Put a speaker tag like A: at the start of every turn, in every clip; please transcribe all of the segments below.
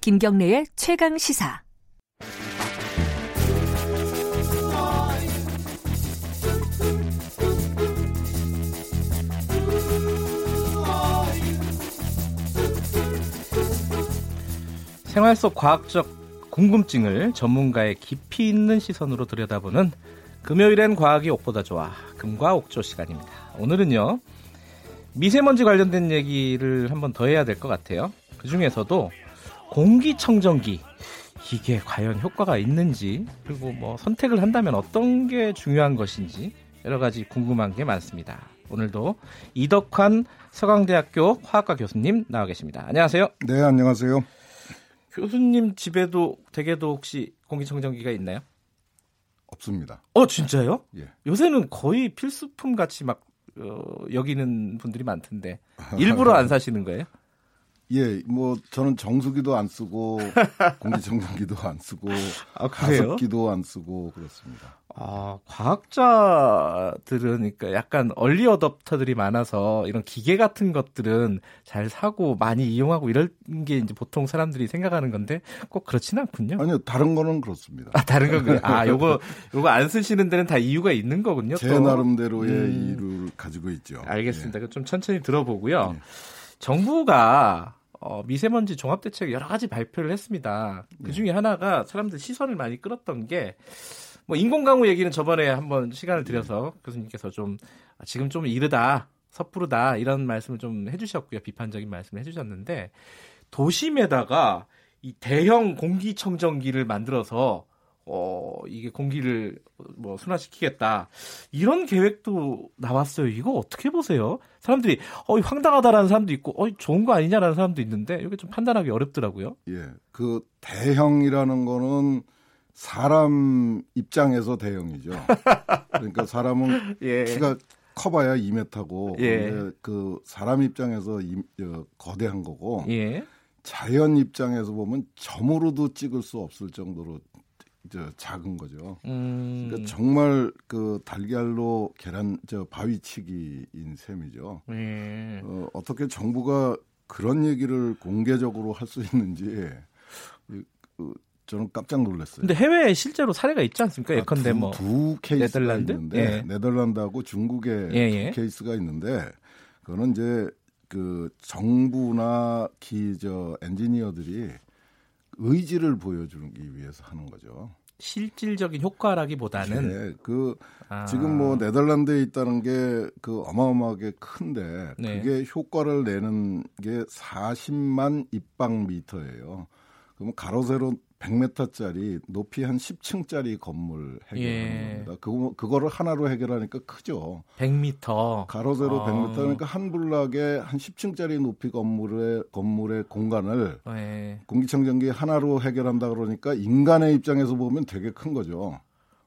A: 김경래의 최강 시사.
B: 생활 속 과학적 궁금증을 전문가의 깊이 있는 시선으로 들여다보는 금요일엔 과학이 옥보다 좋아 금과 옥조 시간입니다. 오늘은요 미세먼지 관련된 얘기를 한번 더 해야 될 것 같아요. 그 중에서도 공기청정기 이게 과연 효과가 있는지 그리고 뭐 선택을 한다면 어떤 게 중요한 것인지 여러 가지 궁금한 게 많습니다. 오늘도 이덕환 서강대학교 화학과 교수님 나와 계십니다. 안녕하세요.
C: 네, 안녕하세요.
B: 교수님 집에도 댁에도 혹시 공기청정기가 있나요?
C: 없습니다.
B: 어, 진짜요?
C: 예.
B: 요새는 거의 필수품 같이 막 어, 여기는 분들이 많던데 일부러 안 사시는 거예요?
C: 예, 뭐 저는 정수기도 안 쓰고 공기청정기도 안 쓰고
B: 아?
C: 가습기도 안 쓰고 그렇습니다.
B: 아, 과학자들은 그러니까 약간 얼리 어답터들이 많아서 이런 기계 같은 것들은 잘 사고 많이 이용하고 이런 게 이제 보통 사람들이 생각하는 건데 꼭 그렇지는 않군요.
C: 아니요, 다른 거는 그렇습니다.
B: 아, 다른 건 그래요. 아, 요거 요거 안 쓰시는 데는 다 이유가 있는 거군요.
C: 제
B: 또.
C: 나름대로의
B: 음.
C: 이유를 가지고 있죠.
B: 알겠습니다.
C: 예.
B: 좀 천천히 들어보고요.
C: 예.
B: 정부가 어, 미세먼지 종합 대책 여러 가지 발표를 했습니다.
C: 예.
B: 그 중에 하나가 사람들 시선을 많이 끌었던 게, 뭐, 인공 강우 얘기는 저번에 한번 시간을 들여서 교수님께서 좀, 아, 지금 좀 이르다, 섣부르다, 이런 말씀을 좀 해주셨고요. 비판적인 말씀을 해주셨는데, 도심에다가 이 대형 공기청정기를 만들어서, 어, 이게 공기를 뭐 순화시키겠다. 이런 계획도 나왔어요. 이거 어떻게 보세요? 사람들이, 어, 이 황당하다라는 사람도 있고, 어, 이 좋은 거 아니냐라는 사람도 있는데, 이게 좀 판단하기 어렵더라고요.
C: 예, 그 대형이라는 거는 사람 입장에서 대형이죠. 그러니까 사람은
B: 예.
C: 키가 커봐야 2m고
B: 예.
C: 그 사람 입장에서 이, 어, 거대한 거고
B: 예.
C: 자연 입장에서 보면 점으로도 찍을 수 없을 정도로 저 작은 거죠.
B: 음.
C: 그러니까 정말 그 달걀로 계란 저 바위치기인 셈이죠.
B: 예.
C: 어, 어떻게 정부가 그런 얘기를 공개적으로 할 수 있는지 이, 그, 저는 깜짝 놀랐어요.
B: 근데 해외에 실제로 사례가 있지 않습니까? 예컨대
C: 두,
B: 뭐.
C: 두 케이스가
B: 네덜란드?
C: 있는데
B: 예.
C: 네덜란드하고 중국의
B: 예, 예.
C: 두 케이스가 있는데 그거는 이제 그 정부나 기저 엔지니어들이 의지를 보여주기 위해서 하는 거죠.
B: 실질적인 효과라기보다는.
C: 예, 그
B: 아.
C: 지금 뭐 네덜란드에 있다는 게 그 어마어마하게 큰데
B: 네.
C: 그게 효과를 내는 게 40만 입방미터예요. 그러면 가로 세로 100m짜리 높이 한 10층짜리 건물 해결하는
B: 예.
C: 겁니다. 그거 그거를 하나로 해결하니까 크죠.
B: 100m.
C: 가로 세로
B: 아.
C: 100m 그러니까 한 블락에 한 10층짜리 높이 건물의 건물의 공간을
B: 예.
C: 공기청정기 하나로 해결한다 그러니까 인간의 입장에서 보면 되게 큰 거죠.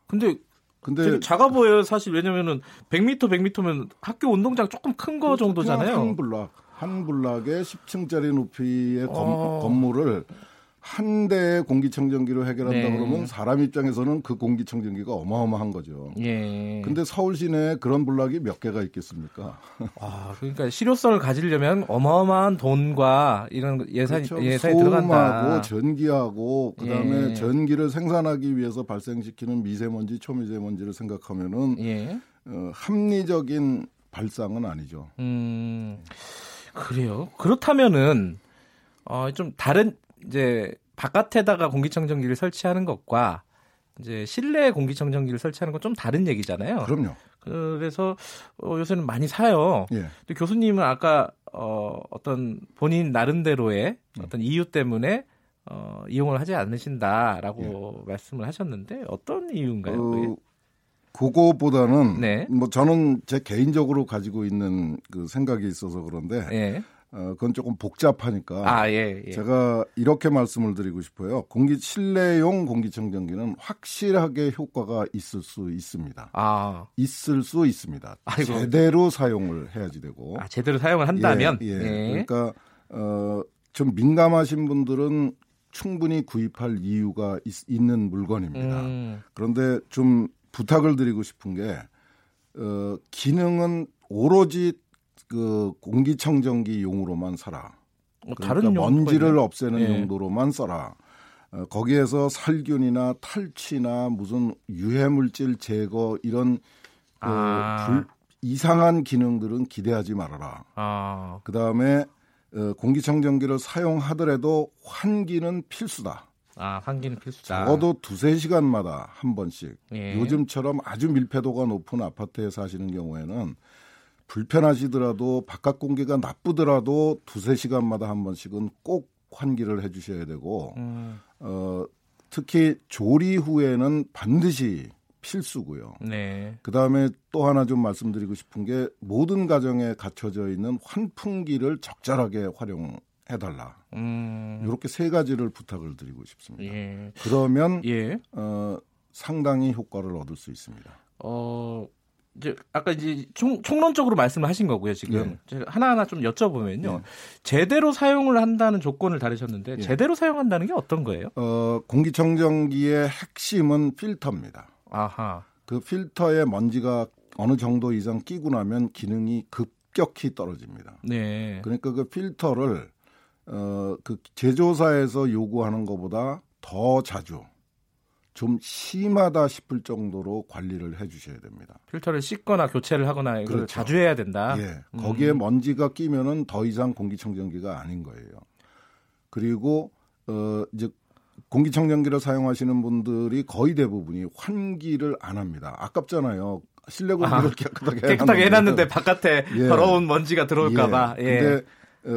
B: 근데
C: 근데
B: 되게 작아 보여요, 사실. 왜냐면은 100m, 100m면 학교 운동장 조금 큰 거 정도잖아요.
C: 한 블락 한 블락에 10층짜리 높이의 건,
B: 어.
C: 건물을 한 대의 공기청정기로 해결한다
B: 네.
C: 그러면 사람 입장에서는 그 공기청정기가 어마어마한 거죠.
B: 예.
C: 근데 서울 시내에 그런 블락이 몇 개가 있겠습니까?
B: 아, 그러니까 실효성을 가지려면 어마어마한 돈과 이런 예산
C: 그렇죠.
B: 예산이 들어간다.
C: 소음하고 전기하고 그다음에
B: 예.
C: 전기를 생산하기 위해서 발생시키는 미세먼지, 초미세먼지를 생각하면은
B: 예.
C: 어, 합리적인 발상은 아니죠.
B: 음. 그래요. 그렇다면은 어, 좀 다른 이제 바깥에다가 공기청정기를 설치하는 것과 이제 실내 공기청정기를 설치하는 건 좀 다른 얘기잖아요.
C: 그럼요.
B: 그래서 어, 요새는 많이 사요.
C: 예.
B: 근데 교수님은 아까 어, 어떤 본인 나름대로의
C: 음.
B: 어떤 이유 때문에 어, 이용을 하지 않으신다라고 말씀을 하셨는데 어떤 이유인가요? 그게?
C: 예. 어, 그거보다는
B: 네.
C: 뭐 저는 제 개인적으로 가지고 있는 그 생각이 있어서 그런데
B: 예.
C: 어, 그건 조금 복잡하니까
B: 아, 예, 예.
C: 제가 이렇게 말씀을 드리고 싶어요. 공기 실내용 공기청정기는 확실하게 효과가 있을 수 있습니다.
B: 아,
C: 있을 수 있습니다.
B: 아이고.
C: 제대로 사용을 해야지 되고.
B: 아, 제대로 사용을 한다면
C: 예, 예.
B: 예.
C: 그러니까 어, 좀 민감하신 분들은 충분히 구입할 이유가 있, 는 물건입니다.
B: 음.
C: 그런데 좀 부탁을 드리고 싶은 게 어, 기능은 오로지 그 공기청정기 용으로만 써라.
B: 뭐
C: 그러니까
B: 다른
C: 먼지를 없애는
B: 예.
C: 용도로만 써라. 어, 거기에서 살균이나 탈취나 무슨 유해물질 제거 이런 그
B: 아.
C: 불- 이상한 기능들은 기대하지 말아라.
B: 아,
C: 그 다음에 어, 공기청정기를 사용하더라도 환기는 필수다.
B: 아 환기는 필수다.
C: 적어도 두세 시간마다 한 번씩.
B: 예.
C: 요즘처럼 아주 밀폐도가 높은 아파트에 사시는 경우에는 불편하시더라도 바깥 공기가 나쁘더라도 두세 시간마다 한 번씩은 꼭 환기를 해주셔야 되고
B: 음,
C: 어, 특히 조리 후에는 반드시 필수고요.
B: 네.
C: 그 다음에 또 하나 좀 말씀드리고 싶은 게 모든 가정에 갖춰져 있는 환풍기를 적절하게 활용 해달라.
B: 음,
C: 이렇게 세 가지를 부탁을 드리고 싶습니다.
B: 예.
C: 그러면
B: 예.
C: 어, 상당히 효과를 얻을 수 있습니다.
B: 어 이제 아까 이제 총, 총론적으로 말씀을 하신 거고요 지금
C: 예.
B: 하나하나 좀 여쭤보면요
C: 예.
B: 제대로 사용을 한다는 조건을 다루셨는데
C: 예.
B: 제대로 사용한다는 게 어떤 거예요?
C: 어, 공기청정기의 핵심은 필터입니다.
B: 아하
C: 그 필터에 먼지가 어느 정도 이상 끼고 나면 기능이 급격히 떨어집니다.
B: 네
C: 그러니까 그 필터를 어, 그 제조사에서 요구하는 것보다 더 자주 좀 심하다 싶을 정도로 관리를 해 주셔야 됩니다.
B: 필터를 씻거나 교체를 하거나 이걸
C: 그렇죠.
B: 자주 해야 된다.
C: 예. 거기에 먼지가 끼면은 더 이상 공기청정기가 아닌 거예요. 그리고 어 이제 공기청정기를 사용하시는 분들이 거의 대부분이 환기를 안 합니다. 아깝잖아요. 실내 공기를
B: 아,
C: 깨끗하게
B: 깨끗하게 해놨는데 바깥에
C: 예.
B: 더러운 먼지가 들어올까봐. 예.
C: 근데 어,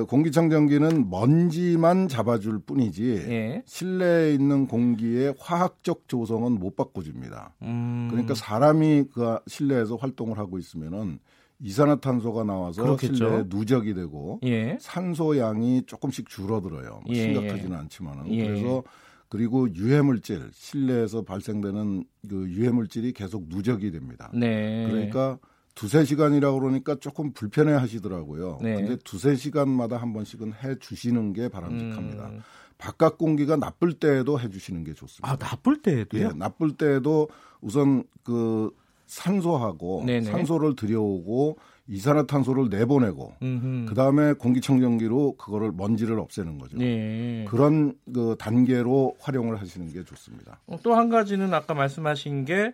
C: 공기청정기는 먼지만 잡아줄 뿐이지
B: 예.
C: 실내에 있는 공기의 화학적 조성은 못 바꿔줍니다.
B: 음,
C: 그러니까 사람이 그 실내에서 활동을 하고 있으면은 이산화탄소가 나와서
B: 그렇겠죠.
C: 실내에 누적이 되고
B: 예.
C: 산소 양이 조금씩 줄어들어요. 뭐
B: 예,
C: 심각하지는 않지만은
B: 예.
C: 그래서 그리고 유해물질 실내에서 발생되는 그 유해물질이 계속 누적이 됩니다.
B: 네.
C: 그러니까 두세 시간이라고 그러니까 조금 불편해 하시더라고요.
B: 네.
C: 근데 두세 시간마다 한 번씩은 해 주시는 게 바람직합니다.
B: 음.
C: 바깥 공기가 나쁠 때에도 해 주시는 게 좋습니다.
B: 아 나쁠 때에도요?
C: 예, 나쁠 때에도 우선 그 산소하고
B: 네네.
C: 산소를 들여오고 이산화탄소를 내보내고. 그 다음에 공기청정기로 그거를 먼지를 없애는 거죠.
B: 네.
C: 그런 그 단계로 활용을 하시는 게 좋습니다.
B: 또 한 가지는 아까 말씀하신 게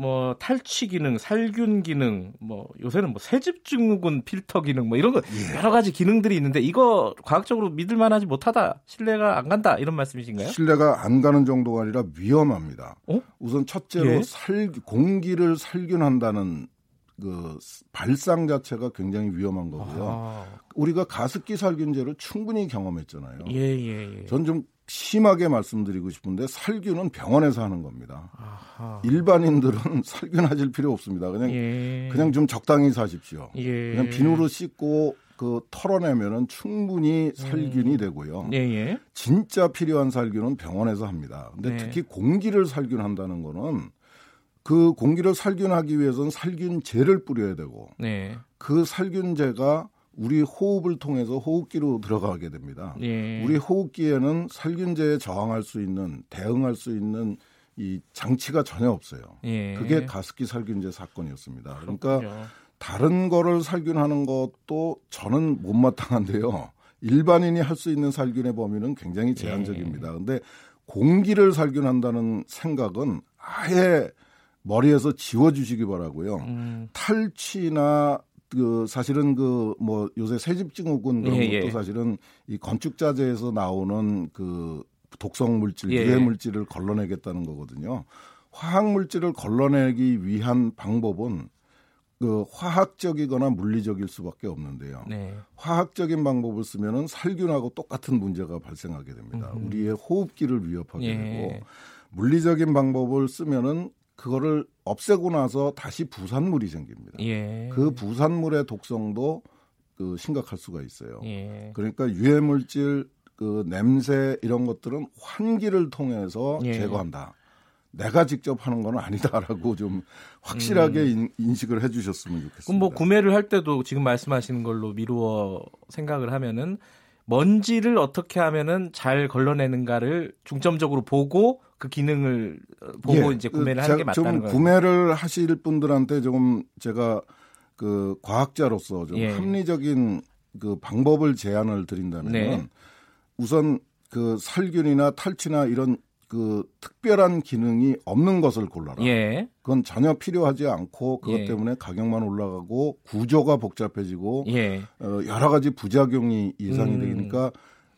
B: 뭐 탈취 기능, 살균 기능, 뭐 요새는 뭐 새집 증후군 필터 기능 뭐 이런 거
C: 예.
B: 여러 가지 기능들이 있는데 이거 과학적으로 믿을 만하지 못하다. 신뢰가 안 간다. 이런 말씀이신가요?
C: 실내가 안 가는 정도가 아니라 위험합니다.
B: 어?
C: 우선 첫째로
B: 예.
C: 살 공기를 살균한다는 그 발상 자체가 굉장히 위험한 거고요.
B: 아,
C: 우리가 가습기 살균제를 충분히 경험했잖아요.
B: 예, 예, 예.
C: 전좀 심하게 말씀드리고 싶은데 살균은 병원에서 하는 겁니다.
B: 아하.
C: 일반인들은 살균하실 필요 없습니다. 그냥
B: 예.
C: 그냥 좀 적당히 사십시오.
B: 예.
C: 그냥 비누로 씻고 그 털어내면은 충분히 살균이 되고요.
B: 예, 예.
C: 진짜 필요한 살균은 병원에서 합니다. 근데
B: 네.
C: 특히 공기를 살균한다는 거는 그 공기를 살균하기 위해서는 살균제를 뿌려야 되고
B: 네.
C: 그 살균제가 우리 호흡을 통해서 호흡기로 들어가게 됩니다.
B: 예.
C: 우리 호흡기에는 살균제에 저항할 수 있는 대응할 수 있는 이 장치가 전혀 없어요.
B: 예.
C: 그게 가습기 살균제 사건이었습니다. 그러니까
B: 그렇군요.
C: 다른 거를 살균하는 것도 저는 못마땅한데요. 일반인이 할 수 있는 살균의 범위는 굉장히 제한적입니다. 근데 공기를 살균한다는 생각은 아예 머리에서 지워주시기 바라고요.
B: 음,
C: 탈취나 그 사실은 그 뭐 요새 새집 증후군 그런
B: 예,
C: 것도
B: 예.
C: 사실은 이 건축 자재에서 나오는 그 독성 물질,
B: 예.
C: 유해 물질을 걸러내겠다는 거거든요. 화학 물질을 걸러내기 위한 방법은 그 화학적이거나 물리적일 수밖에 없는데요.
B: 네.
C: 화학적인 방법을 쓰면은 살균하고 똑같은 문제가 발생하게 됩니다.
B: 음흠.
C: 우리의 호흡기를 위협하게
B: 예.
C: 되고 물리적인 방법을 쓰면은 그거를 없애고 나서 다시 부산물이 생깁니다.
B: 예.
C: 그 부산물의 독성도 그 심각할 수가 있어요.
B: 예.
C: 그러니까 유해 물질, 그 냄새 이런 것들은 환기를 통해서
B: 예.
C: 제거한다. 내가 직접 하는 건 아니다라고 좀 확실하게 인, 인식을 해주셨으면 좋겠습니다.
B: 음. 그럼 뭐 구매를 할 때도 지금 말씀하시는 걸로 미루어 생각을 하면은 먼지를 어떻게 하면은 잘 걸러내는가를 중점적으로 보고 그 기능을 보고
C: 예,
B: 이제 구매를 하는 게 맞다는 거예요.
C: 구매를 하실 분들한테 조금 제가 그 과학자로서 좀
B: 예.
C: 합리적인 그 방법을 제안을 드린다면
B: 네.
C: 은 우선 그 살균이나 탈취나 이런 그 특별한 기능이 없는 것을 골라라.
B: 예.
C: 그건 전혀 필요하지 않고 그것
B: 예.
C: 때문에 가격만 올라가고 구조가 복잡해지고
B: 예.
C: 어, 여러 가지 부작용이 예상이
B: 음.
C: 되니까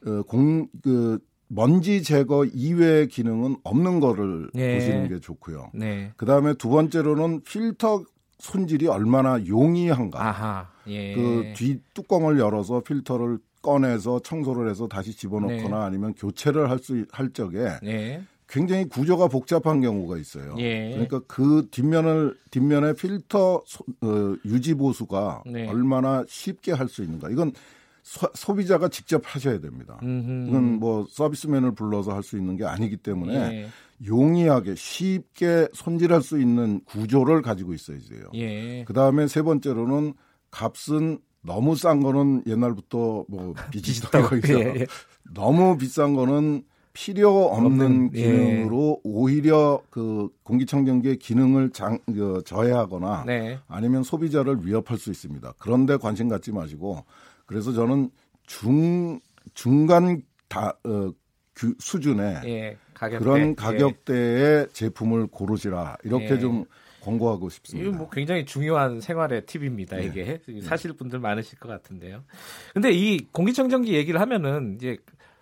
C: 어, 공, 그 먼지 제거 이외의 기능은 없는 거를
B: 예.
C: 보시는 게 좋고요.
B: 네.
C: 그 다음에 두 번째로는 필터 손질이 얼마나 용이한가.
B: 아하. 예.
C: 그 뒤 뚜껑을 열어서 필터를 꺼내서 청소를 해서 다시 집어넣거나
B: 네.
C: 아니면 교체를 할 수할 적에
B: 네.
C: 굉장히 구조가 복잡한 경우가 있어요.
B: 예.
C: 그러니까 그 뒷면을 뒷면에 필터 소, 어, 유지 보수가
B: 네.
C: 얼마나 쉽게 할 수 있는가. 이건 소, 비자가 직접 하셔야 됩니다.
B: 음흠.
C: 이건 뭐 서비스맨을 불러서 할 수 있는 게 아니기 때문에
B: 예.
C: 용이하게 쉽게 손질할 수 있는 구조를 가지고 있어야 돼요.
B: 예.
C: 그 다음에 세 번째로는 값은 너무 싼 거는 옛날부터 뭐 비지떡이고 있어.
B: 예, 예.
C: 너무 비싼 거는 필요 없는
B: 없는, 예.
C: 기능으로 오히려 그 공기청정기의 기능을 장, 그, 저해하거나
B: 네.
C: 아니면 소비자를 위협할 수 있습니다. 그런데 관심 갖지 마시고 그래서 저는 중 중간 다 어, 규, 수준의
B: 예. 가격
C: 그런 가격대의 제품을 고르시라 이렇게
B: 예.
C: 좀 권고하고 싶습니다.
B: 이거 뭐 굉장히 중요한 생활의 팁입니다.
C: 네.
B: 이게 사실 분들 많으실 것 같은데요. 근데 이 공기청정기 얘기를 하면은 이제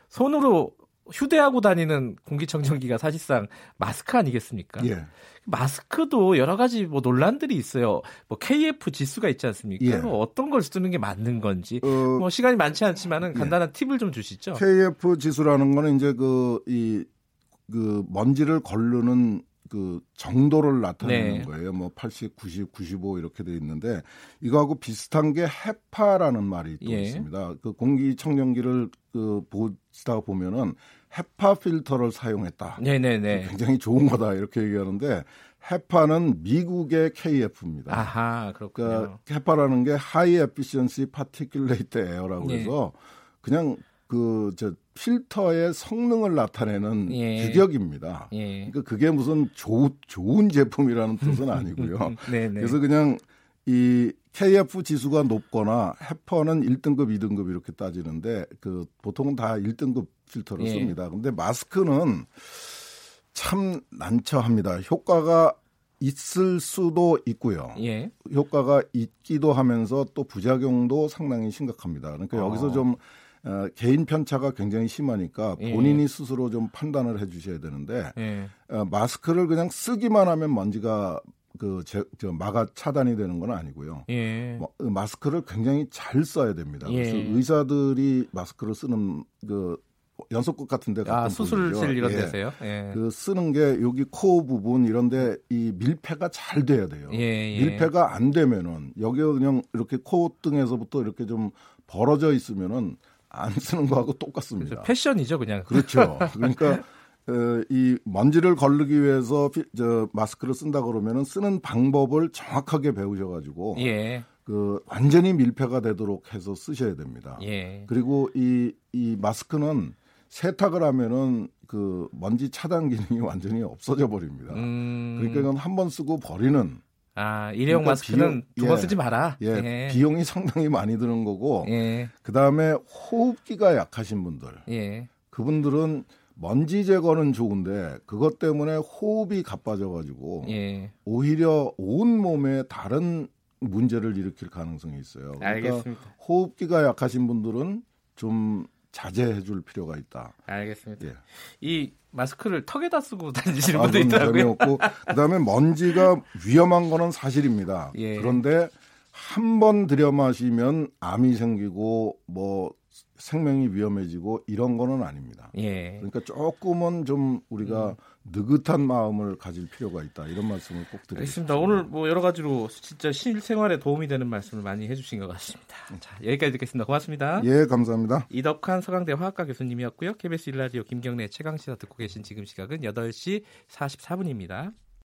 B: 손으로 휴대하고 다니는 공기청정기가 사실상 마스크 아니겠습니까?
C: 예.
B: 마스크도 여러 가지 뭐 논란들이 있어요. 뭐 KF 지수가 있지 않습니까?
C: 예.
B: 뭐 어떤 걸 쓰는 게 맞는 건지.
C: 어,
B: 뭐 시간이 많지 않지만은 간단한 팁을 좀 주시죠.
C: KF 지수라는 거는 이제 그 이 그 먼지를 걸르는 그 정도를 나타내는
B: 네.
C: 거예요. 뭐 80, 90, 95 이렇게 돼 있는데 이거하고 비슷한 게 헤파라는 말이 또
B: 예.
C: 있습니다. 그 공기 청정기를 그 보시다 보면은 헤파 필터를 사용했다.
B: 네네네.
C: 굉장히 좋은 거다 이렇게 얘기하는데 HEPA는 미국의 KF입니다.
B: 아하 그렇군요.
C: 그러니까 HEPA라는 게 High Efficiency Particulate Air라고
B: 예.
C: 해서 그냥 그저 필터의 성능을 나타내는
B: 예.
C: 규격입니다.
B: 예.
C: 그러니까 그게 무슨 조, 좋은 제품이라는 뜻은 아니고요.
B: 네네.
C: 그래서 그냥 이 KF 지수가 높거나 HEPA는 1등급, 2등급 이렇게 따지는데 그 보통은 다 1등급 필터를
B: 예.
C: 씁니다. 근데 마스크는 참 난처합니다. 효과가 있을 수도 있고요.
B: 예.
C: 효과가 있기도 하면서 또 부작용도 상당히 심각합니다. 그러니까
B: 어.
C: 여기서 좀 어, 개인 편차가 굉장히 심하니까
B: 예.
C: 본인이 스스로 좀 판단을 해주셔야 되는데
B: 예.
C: 어, 마스크를 그냥 쓰기만 하면 먼지가 그 제, 저 마가 차단이 되는 건 아니고요.
B: 예.
C: 마스크를 굉장히 잘 써야 됩니다. 그래서
B: 예.
C: 의사들이 마스크를 쓰는 그 연속극 같은데
B: 아 수술실. 이런
C: 예.
B: 데세요? 예.
C: 그 쓰는 게 여기 코 부분 이런데 이 밀폐가 잘 돼야 돼요.
B: 예, 예.
C: 밀폐가 안 되면은 여기 그냥 이렇게 콧등에서부터 이렇게 좀 벌어져 있으면은 안 쓰는 거하고 똑같습니다.
B: 패션이죠, 그냥.
C: 그렇죠. 그러니까 어, 이 먼지를 걸르기 위해서 피, 저 마스크를 쓴다 그러면은 쓰는 방법을 정확하게 배우셔가지고
B: 예.
C: 그 완전히 밀폐가 되도록 해서 쓰셔야 됩니다.
B: 예.
C: 그리고 이, 이 마스크는 세탁을 하면은 그 먼지 차단 기능이 완전히 없어져 버립니다.
B: 음.
C: 그러니까 이건 한 번 쓰고 버리는
B: 아, 일회용
C: 그러니까
B: 마스크는
C: 비용-
B: 두번
C: 예.
B: 쓰지 마라.
C: 예, 비용이 상당히 많이 드는 거고
B: 예.
C: 그 다음에 호흡기가 약하신 분들
B: 예.
C: 그분들은 먼지 제거는 좋은데 그것 때문에 호흡이 가빠져 가지고
B: 예.
C: 오히려 온 몸에 다른 문제를 일으킬 가능성이 있어요. 그러니까
B: 알겠습니다.
C: 호흡기가 약하신 분들은 좀 자제해 줄 필요가 있다.
B: 알겠습니다.
C: 예.
B: 이 마스크를 턱에다 쓰고 다니시는
C: 아,
B: 분도 있더라고요.
C: 그다음에 먼지가 위험한 거는 사실입니다.
B: 예.
C: 그런데 한 번 들여 마시면 암이 생기고 뭐 생명이 위험해지고 이런 거는 아닙니다.
B: 예.
C: 그러니까 조금은 좀 우리가 느긋한 마음을 가질 필요가 있다. 이런 말씀을 꼭
B: 드리겠습니다. 오늘 뭐 여러 가지로 진짜 실생활에 도움이 되는 말씀을 많이 해주신 것 같습니다. 자, 여기까지 듣겠습니다. 고맙습니다.
C: 예, 감사합니다.
B: 이덕환 서강대 화학과 교수님이었고요. KBS 일라디오 김경래 최강 시사 듣고 계신 지금 시각은 8시 44분입니다.